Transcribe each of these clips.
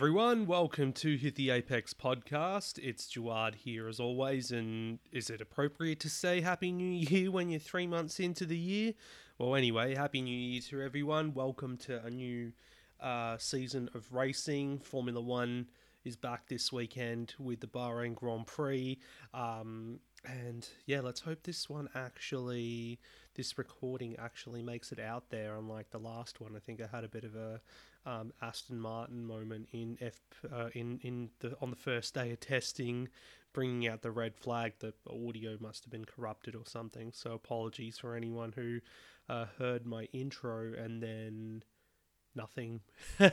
Everyone, welcome to Hit the Apex podcast. It's Jawad here as always, and is it appropriate to say Happy New Year when you're three months into the year? Well, anyway, Happy New Year to everyone. Welcome to a new uh, season of racing. Formula One is back this weekend with the Bahrain Grand Prix. Um, and yeah, let's hope this one actually, this recording actually makes it out there. Unlike the last one, I think I had a bit of a um, Aston Martin moment in F uh, in in the on the first day of testing, bringing out the red flag. The audio must have been corrupted or something. So apologies for anyone who uh, heard my intro and then nothing.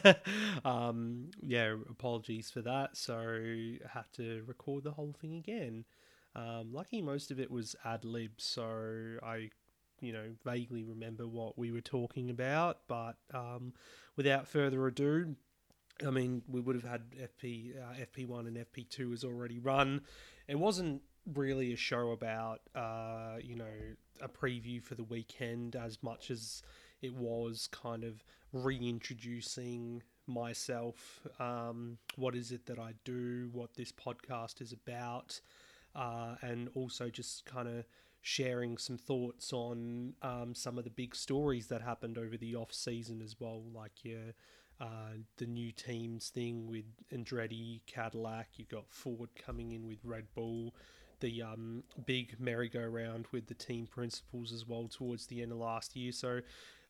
um, yeah, apologies for that. So I had to record the whole thing again. Um, lucky most of it was ad lib, so I, you know, vaguely remember what we were talking about. But um, without further ado, I mean, we would have had FP uh, FP1 and FP2 has already run. It wasn't really a show about, uh, you know, a preview for the weekend as much as it was kind of reintroducing myself. Um, what is it that I do? What this podcast is about? uh, and also just kind of sharing some thoughts on um, some of the big stories that happened over the off season as well, like your uh, the new teams thing with Andretti, Cadillac. You've got Ford coming in with Red Bull. The um, big merry-go-round with the team principals as well towards the end of last year. So,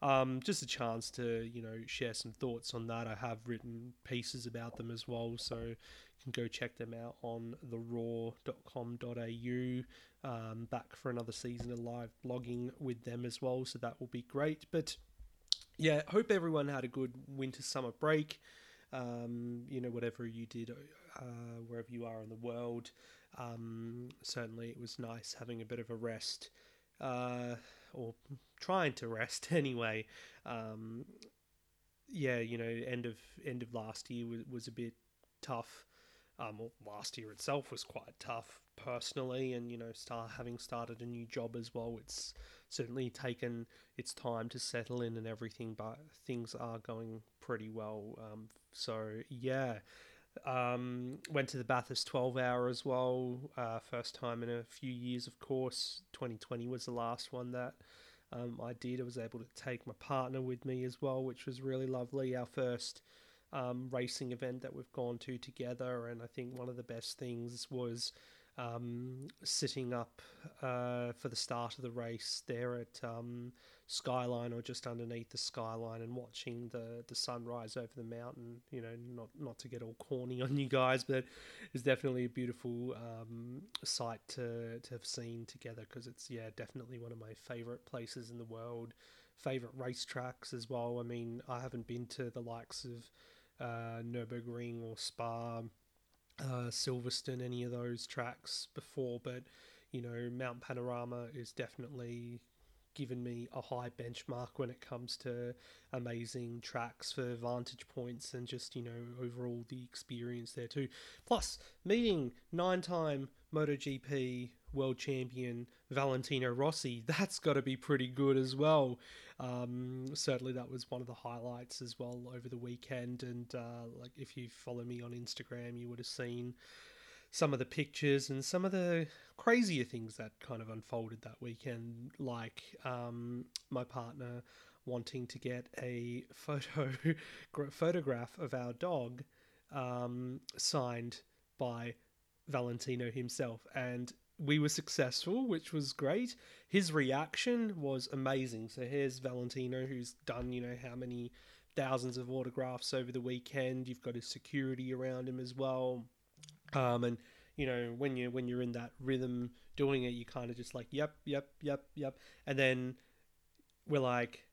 um, just a chance to you know share some thoughts on that. I have written pieces about them as well. So you can go check them out on theroar.com.au. Um, back for another season of live blogging with them as well, so that will be great. But yeah, hope everyone had a good winter summer break. Um, you know, whatever you did, uh, wherever you are in the world. Um, certainly, it was nice having a bit of a rest, uh, or trying to rest anyway. Um, yeah, you know, end of end of last year was, was a bit tough. Um, well, last year itself was quite tough personally, and you know, start having started a new job as well. It's certainly taken its time to settle in and everything, but things are going pretty well. Um, so yeah, um, went to the Bathurst 12 hour as well. Uh, first time in a few years, of course. 2020 was the last one that um, I did. I was able to take my partner with me as well, which was really lovely. Our first um, racing event that we've gone to together. And I think one of the best things was um, sitting up uh, for the start of the race there at um, Skyline or just underneath the Skyline and watching the, the sunrise over the mountain. You know, not not to get all corny on you guys, but it's definitely a beautiful um, sight to, to have seen together because it's, yeah, definitely one of my favorite places in the world. Favorite racetracks as well. I mean, I haven't been to the likes of uh, Nurburgring or Spa, uh, Silverstone, any of those tracks before, but you know, Mount Panorama is definitely given me a high benchmark when it comes to amazing tracks for vantage points and just you know overall the experience there too. Plus, meeting nine-time MotoGP world champion Valentino Rossi, that's got to be pretty good as well. Um, certainly, that was one of the highlights as well over the weekend. And uh, like, if you follow me on Instagram, you would have seen some of the pictures and some of the crazier things that kind of unfolded that weekend, like um, my partner wanting to get a photo photograph of our dog um, signed by Valentino himself, and we were successful, which was great. His reaction was amazing. So here's Valentino, who's done, you know, how many thousands of autographs over the weekend. You've got his security around him as well. Um, and you know, when you when you're in that rhythm doing it, you kind of just like, yep, yep, yep, yep. And then we're like,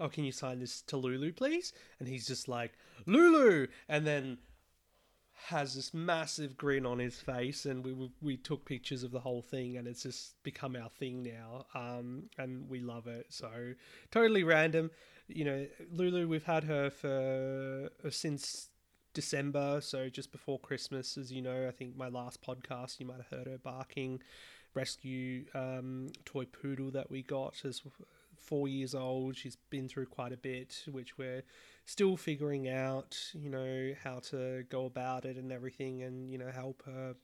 oh, can you sign this to Lulu, please? And he's just like, Lulu. And then has this massive grin on his face, and we we took pictures of the whole thing, and it's just become our thing now, um, and we love it. So totally random, you know. Lulu, we've had her for uh, since December, so just before Christmas, as you know. I think my last podcast, you might have heard her barking. Rescue um, toy poodle that we got is four years old. She's been through quite a bit, which we're still figuring out, you know, how to go about it and everything, and you know, help her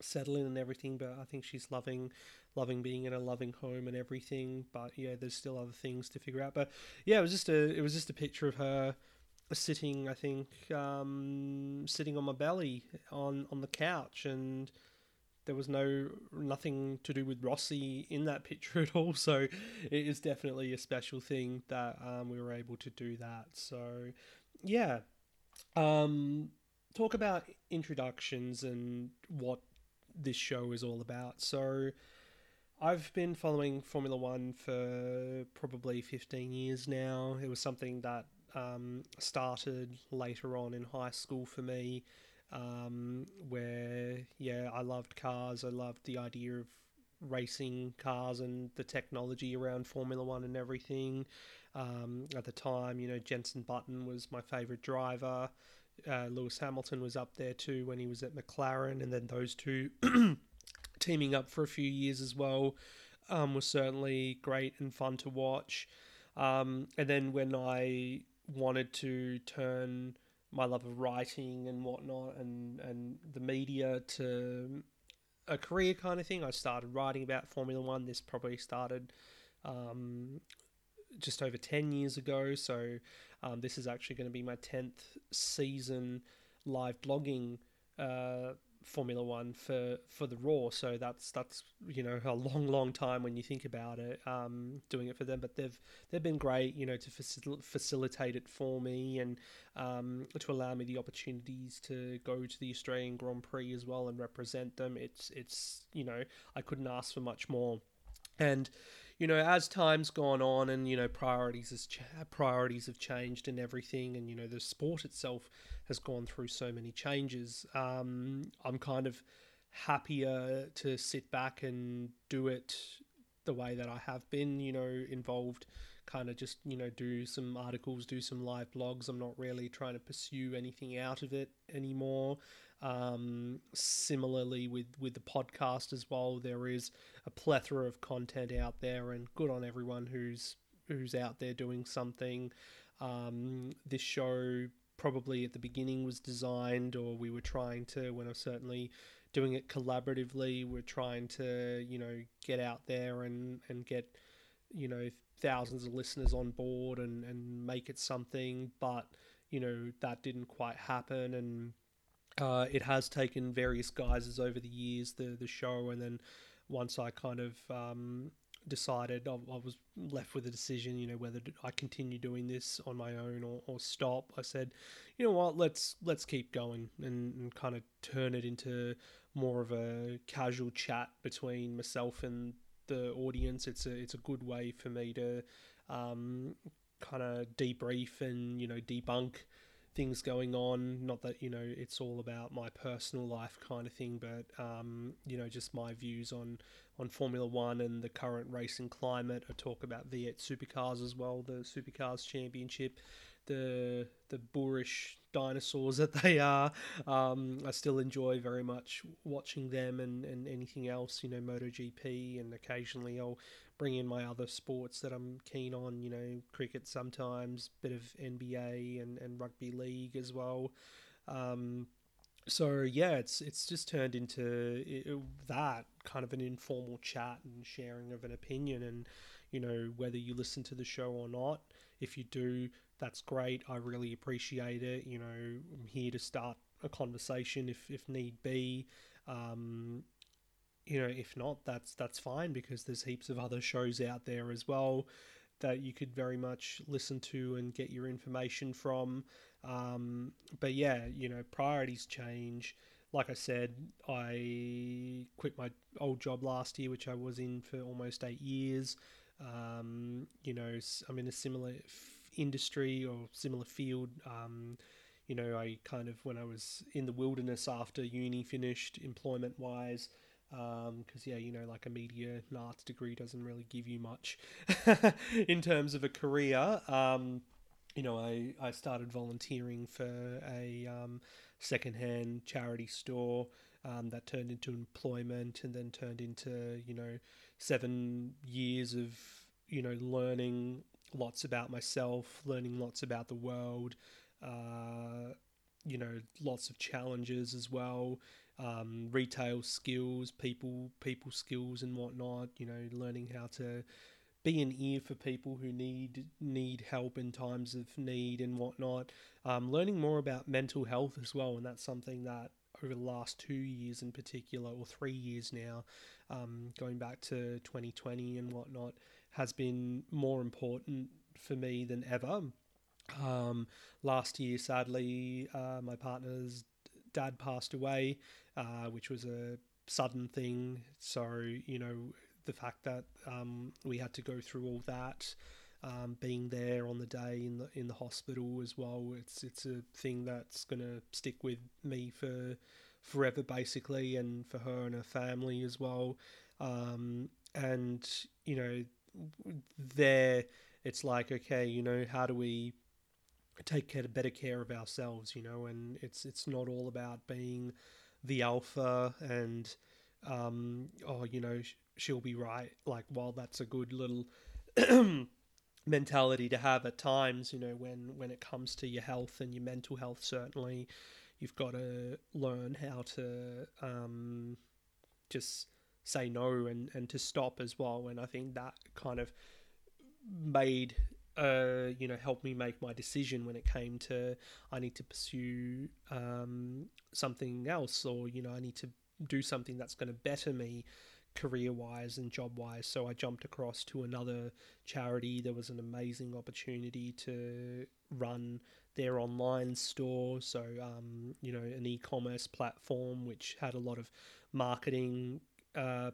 settle in and everything. But I think she's loving, loving being in a loving home and everything. But yeah, there's still other things to figure out. But yeah, it was just a, it was just a picture of her sitting, I think, um, sitting on my belly on on the couch and there was no nothing to do with Rossi in that picture at all. So it is definitely a special thing that um, we were able to do that. So yeah, um, talk about introductions and what this show is all about. So I've been following Formula One for probably 15 years now. It was something that um, started later on in high school for me um, where yeah, I loved cars. I loved the idea of racing cars and the technology around Formula One and everything. Um, at the time, you know, Jenson Button was my favorite driver. Uh, Lewis Hamilton was up there too when he was at McLaren, and then those two teaming up for a few years as well um, was certainly great and fun to watch. Um, and then when I wanted to turn my love of writing and whatnot and, and the media to a career kind of thing. I started writing about Formula One. This probably started um, just over 10 years ago. So um, this is actually going to be my 10th season live blogging uh, Formula One for for the Roar. So that's that's you know a long long time when you think about it. Um, doing it for them, but they've they've been great. You know to facil- facilitate it for me and um, to allow me the opportunities to go to the Australian Grand Prix as well and represent them. It's it's you know I couldn't ask for much more, and you know, as time's gone on and you know priorities has ch- priorities have changed and everything, and you know the sport itself has gone through so many changes. Um, I'm kind of happier to sit back and do it the way that I have been. You know, involved, kind of just you know do some articles, do some live blogs. I'm not really trying to pursue anything out of it anymore. Um, similarly, with with the podcast as well, there is a plethora of content out there, and good on everyone who's who's out there doing something. Um, this show probably at the beginning was designed, or we were trying to, when I'm certainly doing it collaboratively, we're trying to, you know, get out there and and get, you know, thousands of listeners on board and and make it something, but you know that didn't quite happen and uh, it has taken various guises over the years, the the show, and then once I kind of um, decided, I, I, was left with a decision, you know, whether I continue doing this on my own or, or stop. I said, you know what, let's let's keep going and, and kind of turn it into more of a casual chat between myself and the audience. It's a it's a good way for me to um, kind of debrief and you know debunk things going on. Not that you know it's all about my personal life kind of thing, but um, you know just my views on on Formula One and the current racing climate. I talk about V8 supercars as well, the Supercars Championship, the the boorish dinosaurs that they are. Um, I still enjoy very much watching them and, and anything else, you know, MotoGP, and occasionally I'll bring in my other sports that I'm keen on, you know, cricket sometimes, bit of NBA and, and rugby league as well. Um, so yeah, it's it's just turned into it, that kind of an informal chat and sharing of an opinion, and you know whether you listen to the show or not. If you do, that's great. I really appreciate it. You know, I'm here to start a conversation if if need be. Um, you know, if not, that's that's fine because there's heaps of other shows out there as well that you could very much listen to and get your information from. Um, but yeah, you know, priorities change. Like I said, I quit my old job last year, which I was in for almost eight years. Um, you know, I'm in a similar f- industry or similar field. Um, you know, I kind of, when I was in the wilderness after uni finished, employment wise, because um, yeah, you know, like a media and arts degree doesn't really give you much in terms of a career. Um, you know, I, I started volunteering for a um, secondhand charity store um, that turned into employment and then turned into you know seven years of you know, learning lots about myself, learning lots about the world, uh, you know, lots of challenges as well, um, retail skills, people people skills and whatnot. You know, learning how to be an ear for people who need need help in times of need and whatnot. Um, learning more about mental health as well, and that's something that over the last two years in particular, or three years now, um, going back to 2020 and whatnot, has been more important for me than ever. Um, last year, sadly, uh, my partner's dad passed away, uh, which was a sudden thing. So, you know, the fact that um, we had to go through all that, um, being there on the day in the in the hospital as well, it's it's a thing that's gonna stick with me for forever, basically, and for her and her family as well. Um, and you know, there it's like okay, you know, how do we take care, better care of ourselves, you know, and it's it's not all about being the alpha and um, oh, you know, she'll be right. Like, while that's a good little mentality to have at times, you know, when when it comes to your health and your mental health, certainly, you've got to learn how to um, just say no and and to stop as well. And I think that kind of made uh, you know, helped me make my decision when it came to I need to pursue um, something else, or you know, I need to do something that's going to better me career wise and job wise. So I jumped across to another charity. There was an amazing opportunity to run their online store. So, um, you know, an e commerce platform which had a lot of marketing. Uh,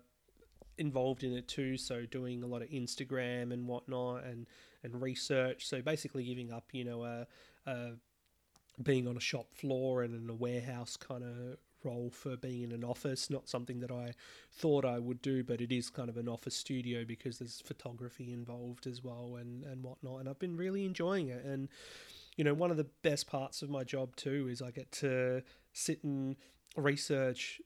involved in it too so doing a lot of instagram and whatnot and and research so basically giving up you know a, a being on a shop floor and in a warehouse kind of role for being in an office. Not something that I thought I would do, but it is kind of an office studio because there's photography involved as well and, and whatnot. And I've been really enjoying it. And, you know, one of the best parts of my job too is I get to sit and research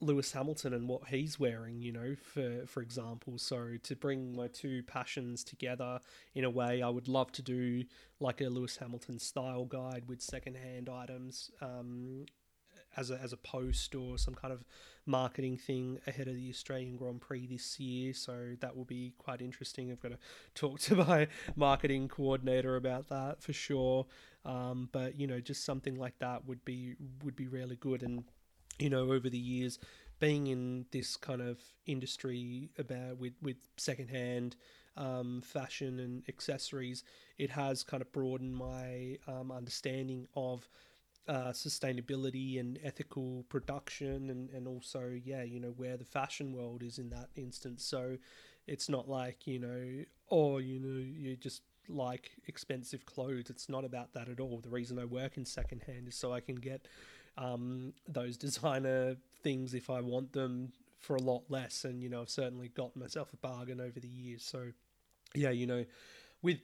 Lewis Hamilton and what he's wearing, you know, for for example. So to bring my two passions together in a way, I would love to do like a Lewis Hamilton style guide with secondhand items, um, as a, as a post or some kind of marketing thing ahead of the Australian Grand Prix this year. So that will be quite interesting. I've got to talk to my marketing coordinator about that for sure. Um, but you know, just something like that would be would be really good. And you know, over the years, being in this kind of industry about with with secondhand um, fashion and accessories, it has kind of broadened my um, understanding of uh, sustainability and ethical production and, and also yeah you know where the fashion world is in that instance. So it's not like you know or you know you just like expensive clothes. It's not about that at all. The reason i work in secondhand is so i can get um, those designer things if i want them for a lot less and you know i've certainly got myself a bargain over the years so yeah you know with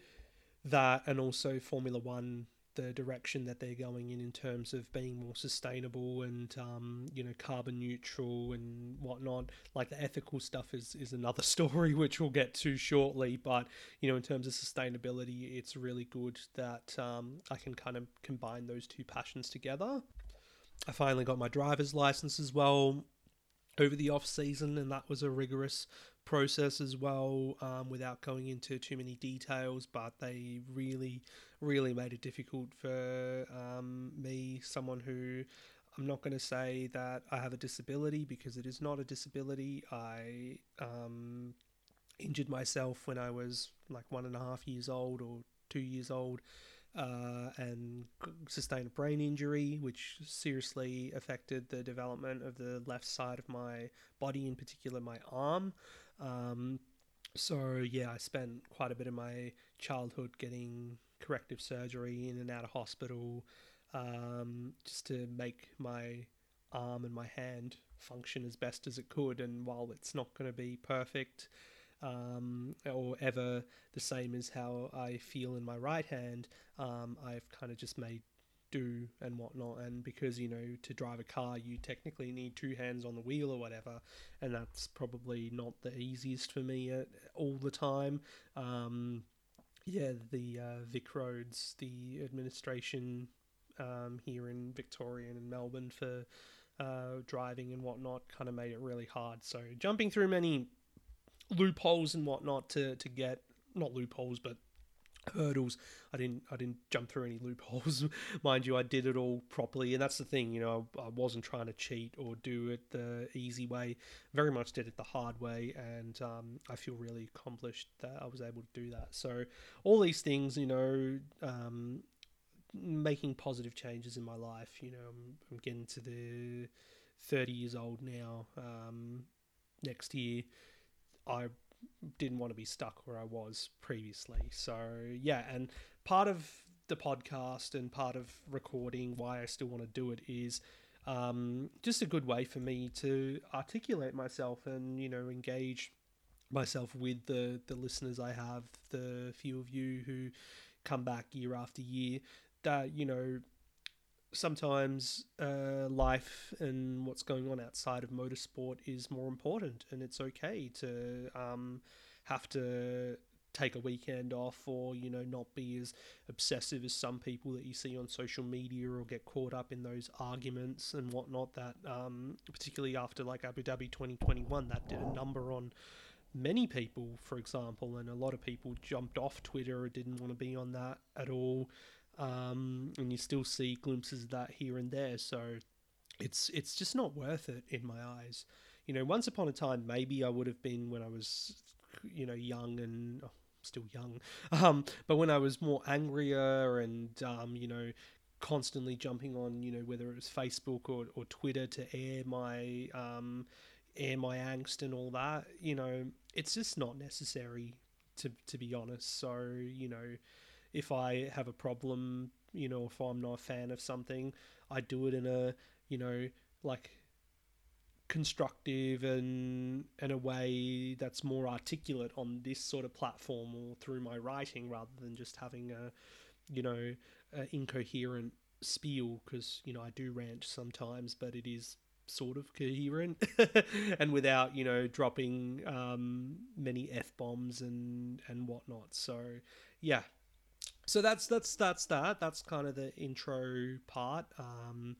that and also formula one the direction that they're going in in terms of being more sustainable and um, you know carbon neutral and whatnot. Like the ethical stuff is is another story which we'll get to shortly. But you know in terms of sustainability, it's really good that um, I can kind of combine those two passions together. I finally got my driver's license as well over the off season, and that was a rigorous process as well um, without going into too many details. But they really, really made it difficult for um, me, someone who I'm not going to say that I have a disability because it is not a disability. I um, injured myself when I was like one and a half years old or two years old. Uh, and sustained a brain injury, which seriously affected the development of the left side of my body, in particular my arm. Um, so yeah, I spent quite a bit of my childhood getting corrective surgery in and out of hospital, um, just to make my arm and my hand function as best as it could. And while it's not going to be perfect um, or ever the same as how I feel in my right hand, um, I've kind of just made do and whatnot. And because you know to drive a car, you technically need two hands on the wheel or whatever, and that's probably not the easiest for me at, all the time. Um, yeah, the uh, VicRoads, the administration um, here in Victoria and Melbourne for uh, driving and whatnot kind of made it really hard. So jumping through many loopholes and whatnot to, to get not loopholes but hurdles. I didn't I didn't jump through any loopholes, mind you. I did it all properly, and that's the thing. You know, I, wasn't trying to cheat or do it the easy way. Very much did it the hard way, and um, I feel really accomplished that I was able to do that. So all these things, you know, um, making positive changes in my life. You know, I'm, I'm getting to the 30 years old now. Um, next year, I didn't want to be stuck where I was previously. So, yeah, and part of the podcast and part of recording why I still want to do it is um, just a good way for me to articulate myself and, you know, engage myself with the, the listeners I have, the few of you who come back year after year that you know sometimes uh, life and what's going on outside of motorsport is more important, and it's okay to um, have to take a weekend off or you know not be as obsessive as some people that you see on social media or get caught up in those arguments and whatnot that um, particularly after like abu dhabi 2021 that did a number on many people for example and a lot of people jumped off twitter or didn't want to be on that at all um, and you still see glimpses of that here and there. So it's it's just not worth it in my eyes. You know, once upon a time, maybe I would have been when I was, you know, young and oh, still young, um, but when I was more angrier and um, you know, constantly jumping on, you know, whether it was Facebook or, or Twitter to air my um, air my angst and all that, you know, it's just not necessary to to be honest. So you know if I have a problem, you know, if I'm not a fan of something, I do it in a, you know, like constructive and in a way that's more articulate on this sort of platform or through my writing rather than just having a, you know, a incoherent spiel because you know I do rant sometimes, but it is sort of coherent and without you know dropping um, many f bombs and and whatnot. So yeah, so that's that's that's that. That's kind of the intro part. Um,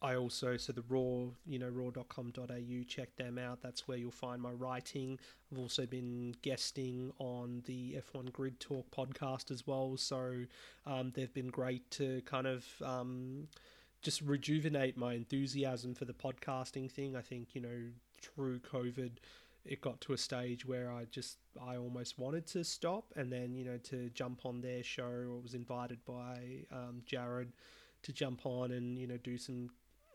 I also so the Roar you know roar.com.au check them out. That's where you'll find my writing. I've also been guesting on the F1 Grid Talk podcast as well. So um, they've been great to kind of um, just rejuvenate my enthusiasm for the podcasting thing. I think you know through COVID it got to a stage where I just I almost wanted to stop, and then you know to jump on their show. I was invited by um, Jared to jump on and you know do some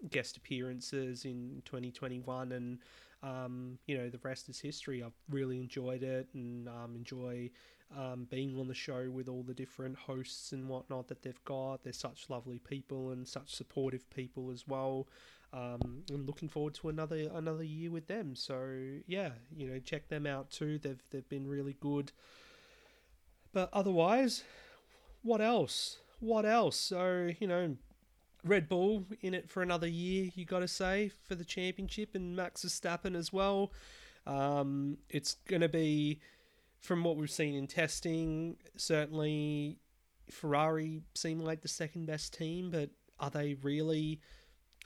guest appearances in 2021, and um, you know the rest is history. I've really enjoyed it and um, enjoy um, being on the show with all the different hosts and whatnot that they've got. They're such lovely people and such supportive people as well. Um, I'm looking forward to another another year with them. So yeah, you know, check them out too. They've they've been really good. But otherwise, what else? What else? So you know, Red Bull in it for another year. You got to say for the championship and Max Verstappen as well. Um, it's going to be, from what we've seen in testing, certainly Ferrari seem like the second best team, but are they really?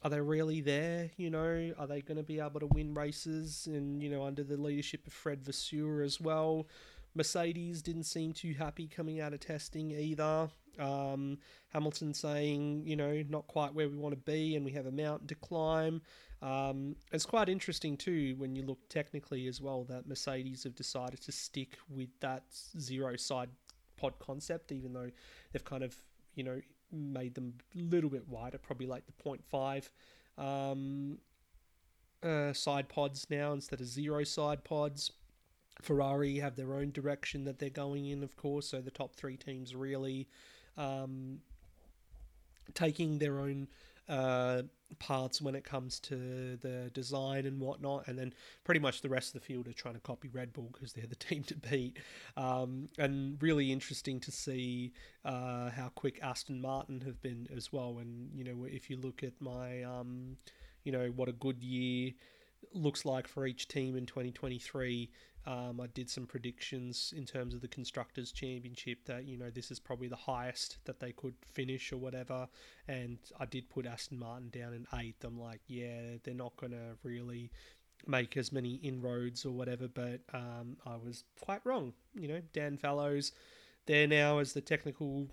are they really there? You know, are they going to be able to win races? And you know, under the leadership of Fred Vasseur as well. Mercedes didn't seem too happy coming out of testing either. Um, Hamilton saying, you know, not quite where we want to be, and we have a mountain to climb. Um, it's quite interesting too when you look technically as well that Mercedes have decided to stick with that zero side pod concept, even though they've kind of, you know, made them a little bit wider, probably like the 0.5 um, uh, side pods now instead of zero side pods. Ferrari have their own direction that they're going in, of course, so the top three teams really um, taking their own uh, parts when it comes to the design and whatnot, and then pretty much the rest of the field are trying to copy Red Bull because they're the team to beat. Um, and really interesting to see uh, how quick Aston Martin have been as well. And you know, if you look at my, um, you know, what a good year looks like for each team in 2023. Um, I did some predictions in terms of the Constructors' Championship that, you know, this is probably the highest that they could finish or whatever. And I did put Aston Martin down in eighth. I'm like, yeah, they're not going to really make as many inroads or whatever, but um, I was quite wrong. You know, Dan Fallows, there now as the technical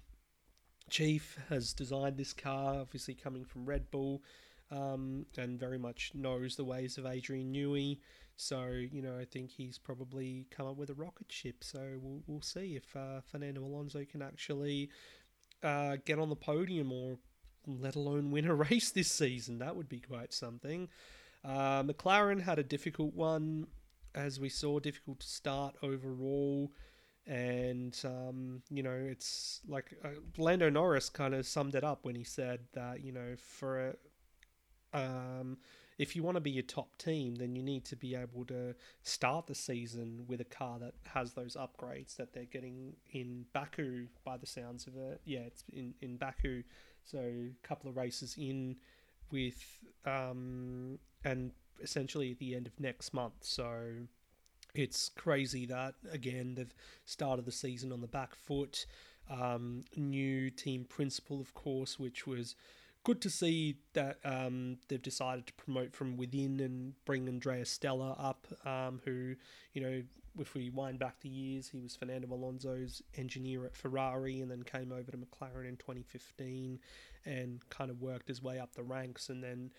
chief, has designed this car, obviously coming from Red Bull um, and very much knows the ways of Adrian Newey. So you know, I think he's probably come up with a rocket ship. So we'll we'll see if uh, Fernando Alonso can actually uh, get on the podium or let alone win a race this season. That would be quite something. Uh, McLaren had a difficult one, as we saw, difficult to start overall. And, um, you know, it's like uh, Lando Norris kind of summed it up when he said that, you know, for a, um, if you want to be a top team, then you need to be able to start the season with a car that has those upgrades that they're getting in Baku, by the sounds of it. Yeah, it's in, in Baku. So a couple of races in with, um, and essentially at the end of next month. So it's crazy that, again, they've started the season on the back foot. Um, new team principal, of course, which was good to see that um, they've decided to promote from within and bring Andrea Stella up, um, who, you know, if we wind back the years, he was Fernando Alonso's engineer at Ferrari and then came over to McLaren in 2015 and kind of worked his way up the ranks. And then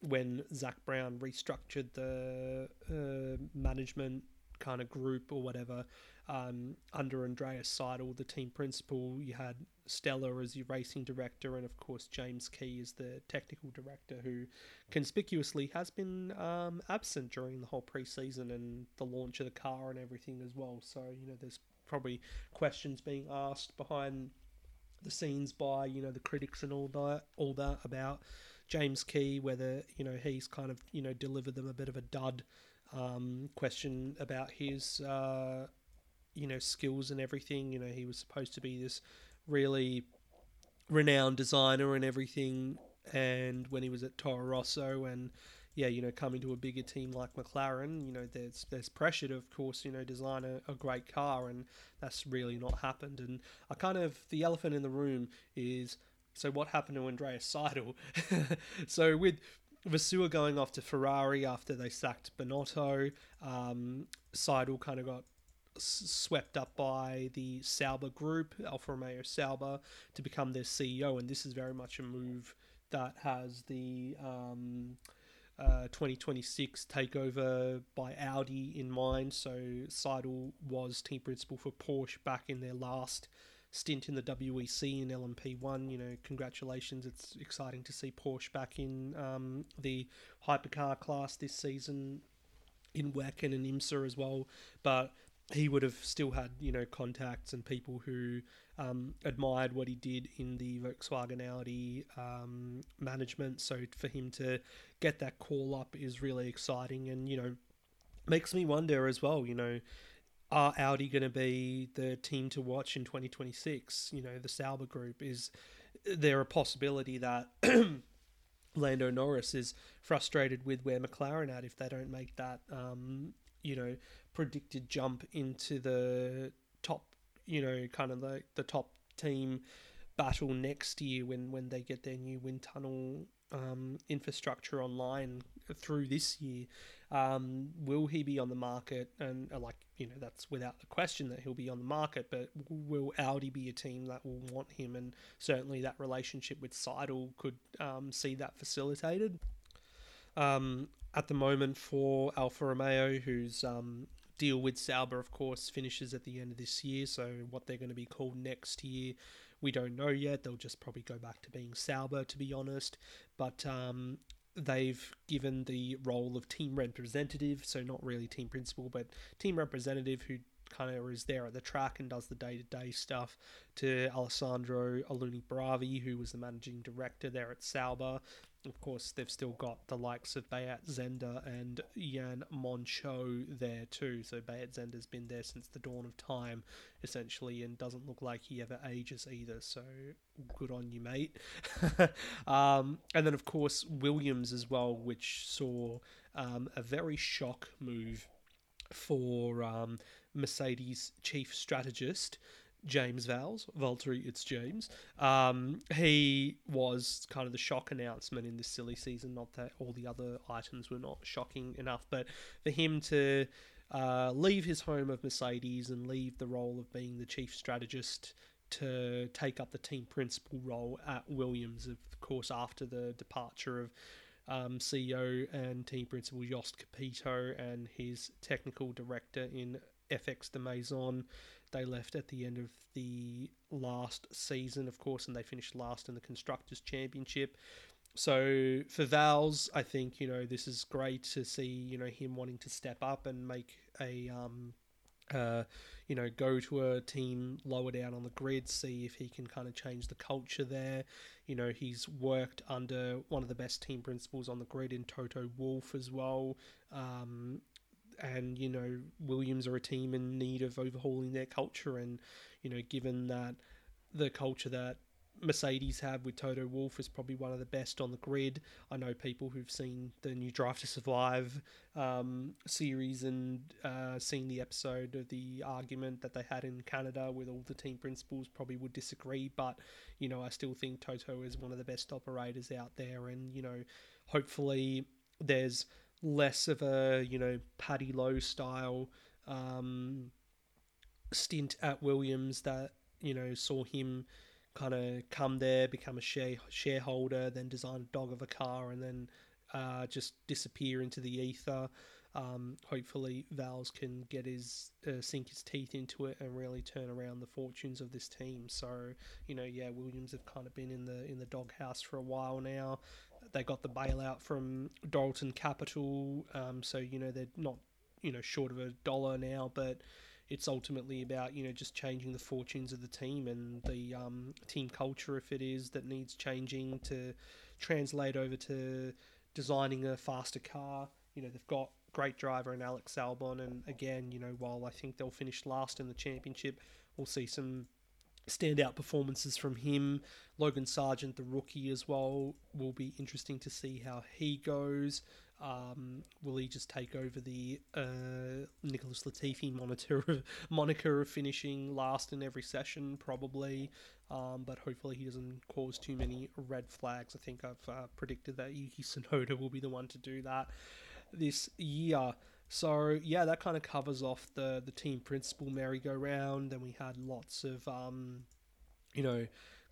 when Zak Brown restructured the uh, management kind of group or whatever, um, under Andreas Seidl, the team principal, you had Stella as the racing director, and of course James Key is the technical director, who conspicuously has been um, absent during the whole preseason and the launch of the car and everything as well. So you know, there's probably questions being asked behind the scenes by you know the critics and all that, all that about James Key, whether you know he's kind of you know delivered them a bit of a dud. Um, question about his uh, you know skills and everything. You know, he was supposed to be this really renowned designer and everything. And when he was at Toro Rosso and yeah, you know, coming to a bigger team like McLaren, you know, there's there's pressure to, of course, you know, design a, a, great car, and that's really not happened. And I kind of the elephant in the room is so what happened to Andreas Seidl? so with Vasseur going off to Ferrari after they sacked Binotto, um, Seidl kind of got swept up by the Sauber group, Alfa Romeo Sauber, to become their CEO. And this is very much a move that has the um, uh, 2026 takeover by Audi in mind. So Seidl was team principal for Porsche back in their last stint in the WEC in LMP1. You know, congratulations. It's exciting to see Porsche back in um, the hypercar class this season in WEC and in IMSA as well. But he would have still had you know contacts and people who um, admired what he did in the Volkswagen Audi um, management. So for him to get that call up is really exciting, and you know makes me wonder as well. You know, are Audi going to be the team to watch in 2026? You know, the Sauber Group is there a possibility that Lando Norris is frustrated with where McLaren at if they don't make that um, you know predicted jump into the top, you know, kind of the the top team battle next year when when they get their new wind tunnel um, infrastructure online through this year. Um, will he be on the market? And uh, like you know, that's without the question that he'll be on the market. But will Audi be a team that will want him? And certainly that relationship with Seidl could um, see that facilitated. Um, at the moment for Alfa Romeo, who's um, deal with Sauber, of course, finishes at the end of this year. So what they're going to be called next year, we don't know yet. They'll just probably go back to being Sauber, to be honest. But um, they've given the role of team representative, so not really team principal, but team representative who kind of is there at the track and does the day to day stuff, to Alessandro Alunni Bravi, who was the managing director there at Sauber. Of course, they've still got the likes of Beat Zehnder and Jan Monchaux there too. So Beat Zehnder's been there since the dawn of time, essentially, and doesn't look like he ever ages either. So good on you, mate. um, and then, of course, Williams as well, which saw um, a very shock move for um, Mercedes chief strategist James Vowles, Valtteri, it's James. Um, he was kind of the shock announcement in this silly season. Not that all the other items were not shocking enough, but for him to uh, leave his home of Mercedes and leave the role of being the chief strategist to take up the team principal role at Williams, of course, after the departure of um, CEO and team principal Jost Capito and his technical director in FX Demaison. They left at the end of the last season, of course, and they finished last in the Constructors' Championship. So for Vowles, I think you know this is great to see you know him wanting to step up and make a um, uh, you know, go to a team lower down on the grid, see if he can kind of change the culture there. You know, he's worked under one of the best team principals on the grid in Toto Wolff as well. Um, and, you know, Williams are a team in need of overhauling their culture. And, you know, given that the culture that Mercedes have with Toto Wolff is probably one of the best on the grid. I know people who've seen the new Drive to Survive um, series and uh, seen the episode of the argument that they had in Canada with all the team principals probably would disagree, but you know I still think Toto is one of the best operators out there, and you know hopefully there's less of a you know Paddy Lowe style um, stint at Williams that you know saw him kind of come there, become a share shareholder, then design a dog of a car, and then uh, just disappear into the ether. Um, hopefully, Vowles can get his uh, sink his teeth into it and really turn around the fortunes of this team. So, you know, yeah, Williams have kind of been in the in the doghouse for a while now. They got the bailout from Dorilton Capital, um, so you know they're not you know short of a dollar now, but it's ultimately about you know just changing the fortunes of the team and the um, team culture if it is that needs changing to translate over to designing a faster car. You know they've got great driver in Alex Albon, and again, you know while I think they'll finish last in the championship, we'll see some standout performances from him. Logan Sargent, the rookie, as well, will be interesting to see how he goes. Um, will he just take over the uh, Nicholas Latifi monitor moniker of finishing last in every session? Probably, um, but hopefully he doesn't cause too many red flags. I think I've uh, predicted that Yuki Tsunoda will be the one to do that this year. So yeah, that kind of covers off the the team principal merry-go-round. Then we had lots of um, you know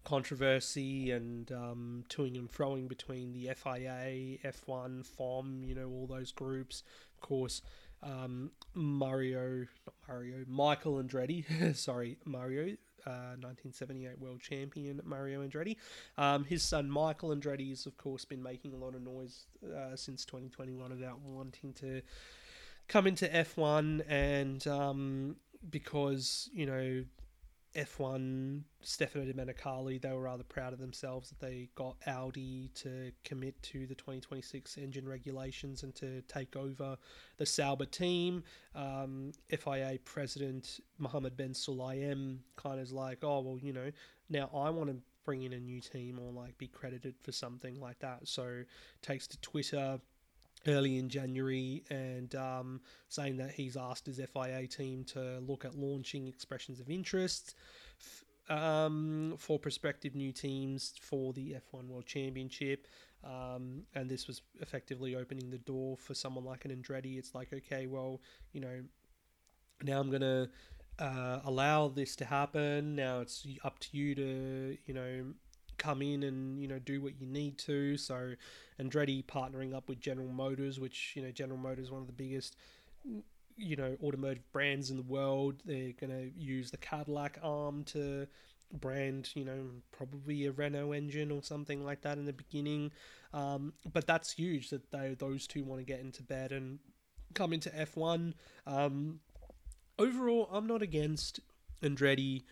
controversy and um, toing and froing between the FIA, F1, FOM, you know, all those groups. Of course, um, Mario, not Mario, Michael Andretti, sorry, Mario, uh, 1978 world champion Mario Andretti. Um, his son Michael Andretti has, of course, been making a lot of noise uh, since 2021 about wanting to come into F1 and um, because, you know, F1, Stefano Domenicali, they were rather proud of themselves that they got Audi to commit to the 2026 engine regulations and to take over the Sauber team. Um, FIA president Mohammed Ben Sulayem kind of is like, oh, well, you know, now I want to bring in a new team or like be credited for something like that. So takes to Twitter early in January and um, saying that he's asked his FIA team to look at launching expressions of interest um, for prospective new teams for the F1 World Championship. Um, and this was effectively opening the door for someone like an Andretti. It's like, okay, well, you know, now I'm going to uh, allow this to happen. Now it's up to you to, you know, come in and you know do what you need to. So Andretti partnering up with General Motors, which you know General Motors one of the biggest you know automotive brands in the world. They're going to use the Cadillac arm to brand you know probably a Renault engine or something like that in the beginning. Um, but that's huge that they those two want to get into bed and come into F1. Um, overall, I'm not against Andretti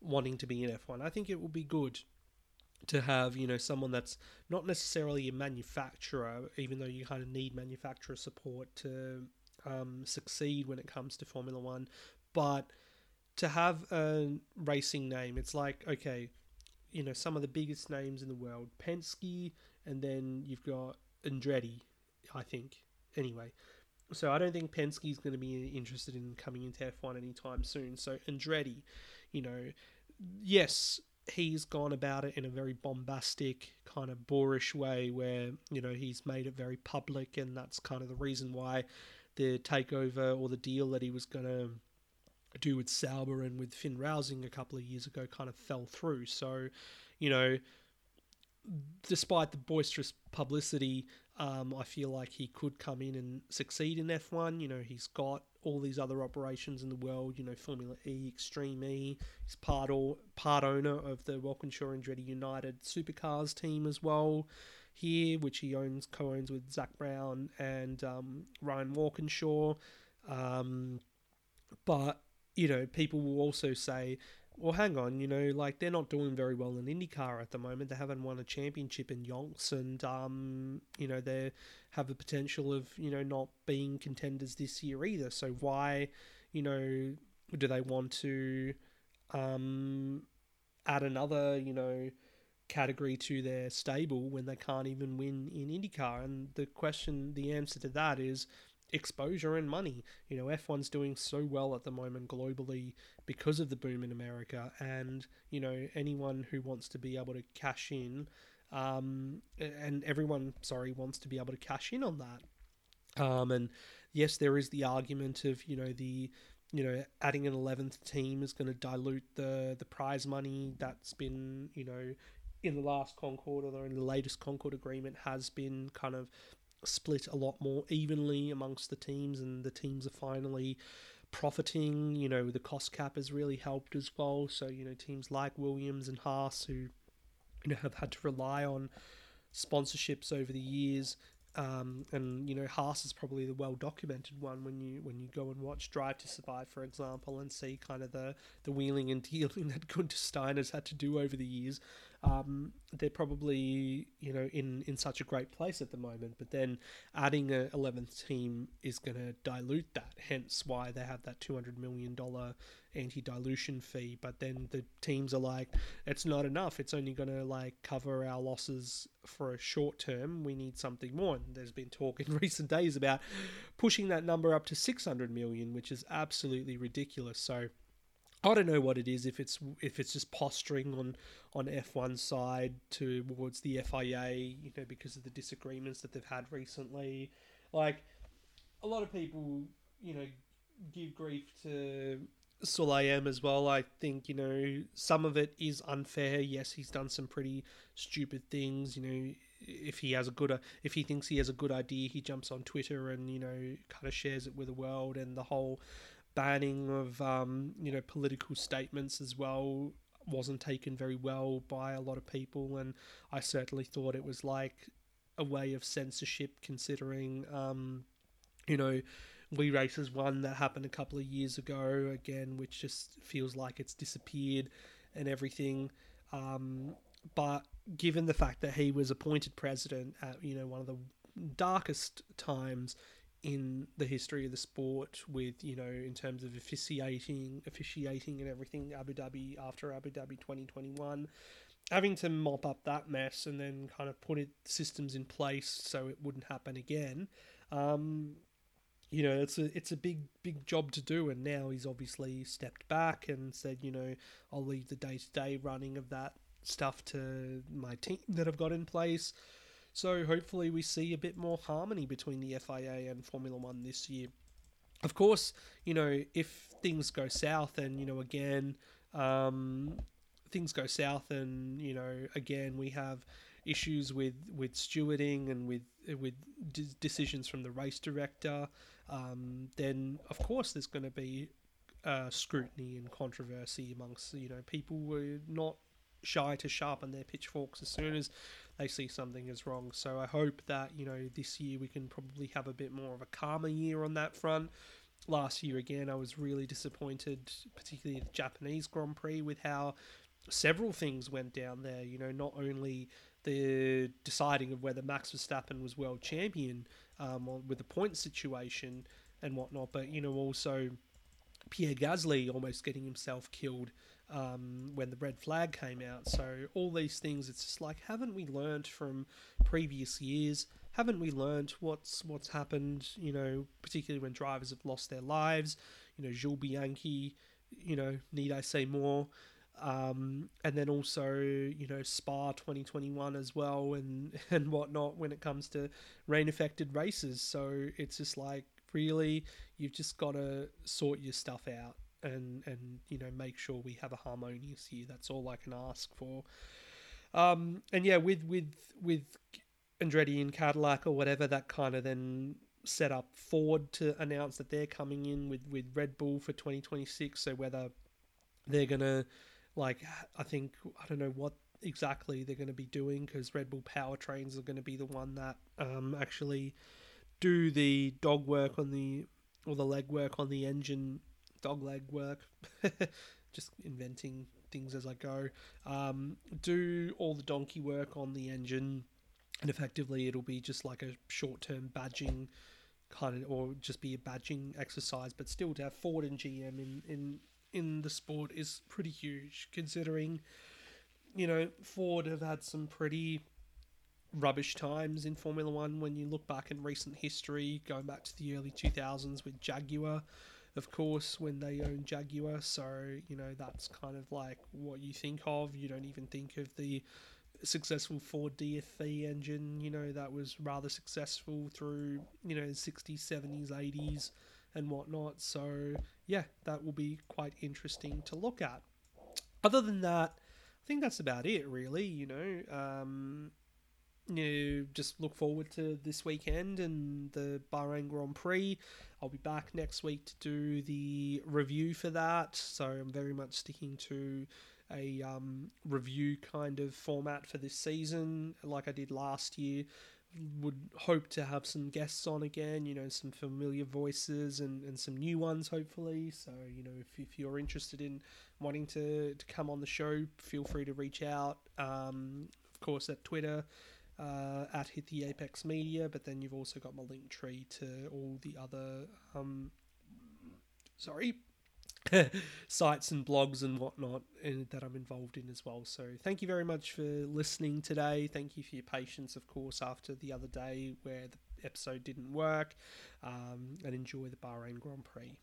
wanting to be in F1. I think it will be good to have you know someone that's not necessarily a manufacturer, even though you kind of need manufacturer support to um, succeed when it comes to Formula One, but to have a racing name, it's like okay, you know some of the biggest names in the world, Penske, and then you've got Andretti, I think. Anyway, so I don't think Penske's going to be interested in coming into F1 anytime soon. So Andretti, you know, yes, he's gone about it in a very bombastic, kind of boorish way where, you know, he's made it very public, and that's kind of the reason why the takeover or the deal that he was going to do with Sauber and with Finn Rausing a couple of years ago kind of fell through. So, you know, despite the boisterous publicity, um, I feel like he could come in and succeed in F1. You know, he's got all these other operations in the world. You know, Formula E, Extreme E. He's part or part owner of the Walkinshaw Andretti United Supercars team as well. Here, which he owns, co-owns with Zak Brown and um, Ryan Walkinshaw. Um, but you know, people will also say well, hang on, you know, like they're not doing very well in IndyCar at the moment. They haven't won a championship in Yonks, and um, you know they have the potential of you know not being contenders this year either. So why, you know, do they want to um, add another, you know, category to their stable when they can't even win in IndyCar? And the question, the answer to that is exposure and money. You know, F1's doing so well at the moment globally because of the boom in America, and you know, anyone who wants to be able to cash in, um, and everyone, sorry, wants to be able to cash in on that. Um, and yes, there is the argument of you know the you know adding an 11th team is going to dilute the the prize money that's been you know in the last Concord or in the latest Concord agreement has been kind of split a lot more evenly amongst the teams, and the teams are finally profiting. You know, the cost cap has really helped as well. So, you know, teams like Williams and Haas, who, you know, have had to rely on sponsorships over the years. Um, and you know Haas is probably the well documented one when you when you go and watch Drive to Survive, for example, and see kind of the the wheeling and dealing that Gunther Steiner's had to do over the years um, they're probably you know in in such a great place at the moment. But then adding a 11th team is going to dilute that. Hence why they have that 200 million dollar anti-dilution fee. But then the teams are like, it's not enough. It's only going to like cover our losses for a short term. We need something more. And there's been talk in recent days about pushing that number up to 600 million, which is absolutely ridiculous. So I don't know what it is if it's if it's just posturing on on F1 side towards the FIA, you know, because of the disagreements that they've had recently. Like a lot of people, you know, give grief to Sulayem as well. I think you know some of it is unfair. Yes, he's done some pretty stupid things. You know, if he has a good, if he thinks he has a good idea, he jumps on Twitter and you know kind of shares it with the world. And the whole banning of um, you know political statements as well wasn't taken very well by a lot of people, and I certainly thought it was like a way of censorship, considering um, you know We Race As One that happened a couple of years ago again, which just feels like it's disappeared and everything. Um, but given the fact that he was appointed president at you know one of the darkest times in the history of the sport with you know in terms of officiating officiating and everything Abu Dhabi after Abu Dhabi 2021 having to mop up that mess and then kind of put it, systems in place so it wouldn't happen again um, you know it's a it's a big big job to do. And now he's obviously stepped back and said you know I'll leave the day-to-day running of that stuff to my team that I've got in place so hopefully we see a bit more harmony between the FIA and Formula One this year. Of course, you know, if things go south and, you know, again, um, things go south and, you know, again, we have issues with, with stewarding and with, with decisions from the race director, um, then of course there's going to be uh, scrutiny and controversy amongst, you know, people who not shy to sharpen their pitchforks as soon as they see something is wrong. So I hope that you know this year we can probably have a bit more of a calmer year on that front. last year again, I was really disappointed, particularly the Japanese Grand Prix, with how several things went down there. You know, not only the deciding of whether Max Verstappen was world champion um, with the point situation and whatnot, but you know also Pierre Gasly almost getting himself killed um, when the red flag came out. So all these things, it's just like, haven't we learned from previous years? Haven't we learned what's what's happened? You know, particularly when drivers have lost their lives. You know, Jules Bianchi. You know, need I say more? Um, and then also, you know, Spa 2021 as well, and and whatnot when it comes to rain affected races. So it's just like really, you've just got to sort your stuff out and and you know make sure we have a harmonious year. That's all I can ask for. Um, and yeah, with with with Andretti and Cadillac or whatever, that kind of then set up Ford to announce that they're coming in with with Red Bull for 2026. So whether they're gonna like, I think I don't know what exactly they're going to be doing because Red Bull powertrains are going to be the one that um, actually do the dog work on the or the leg work on the engine dog leg work. Just inventing things as I go. Um, do all the donkey work on the engine, and effectively it'll be just like a short term badging kind of, or just be a badging exercise. But still, to have Ford and GM in in in the sport is pretty huge, considering you know Ford have had some pretty rubbish times in Formula One when you look back in recent history, going back to the early 2000s with Jaguar of course, when they own Jaguar. So, you know, that's kind of like what you think of. You don't even think of the successful Ford DFV engine, you know, that was rather successful through, you know, 60s, 70s, 80s, and whatnot. So, yeah, that will be quite interesting to look at. Other than that, I think that's about it, really. You know, um, you just look forward to this weekend and the Bahrain Grand Prix. I'll be back next week to do the review for that. So I'm very much sticking to a um, review kind of format for this season, like I did last year. Would hope to have some guests on again, you know, some familiar voices and, and some new ones, hopefully. So, you know, if, if you're interested in wanting to, to come on the show, feel free to reach out. Um, of course, at Twitter uh, at Hit the Apex Media, but then you've also got my link tree to all the other, um, sorry, sites and blogs and whatnot and that I'm involved in as well. So thank you very much for listening today. Thank you for your patience, of course, after the other day where the episode didn't work, um, and enjoy the Bahrain Grand Prix.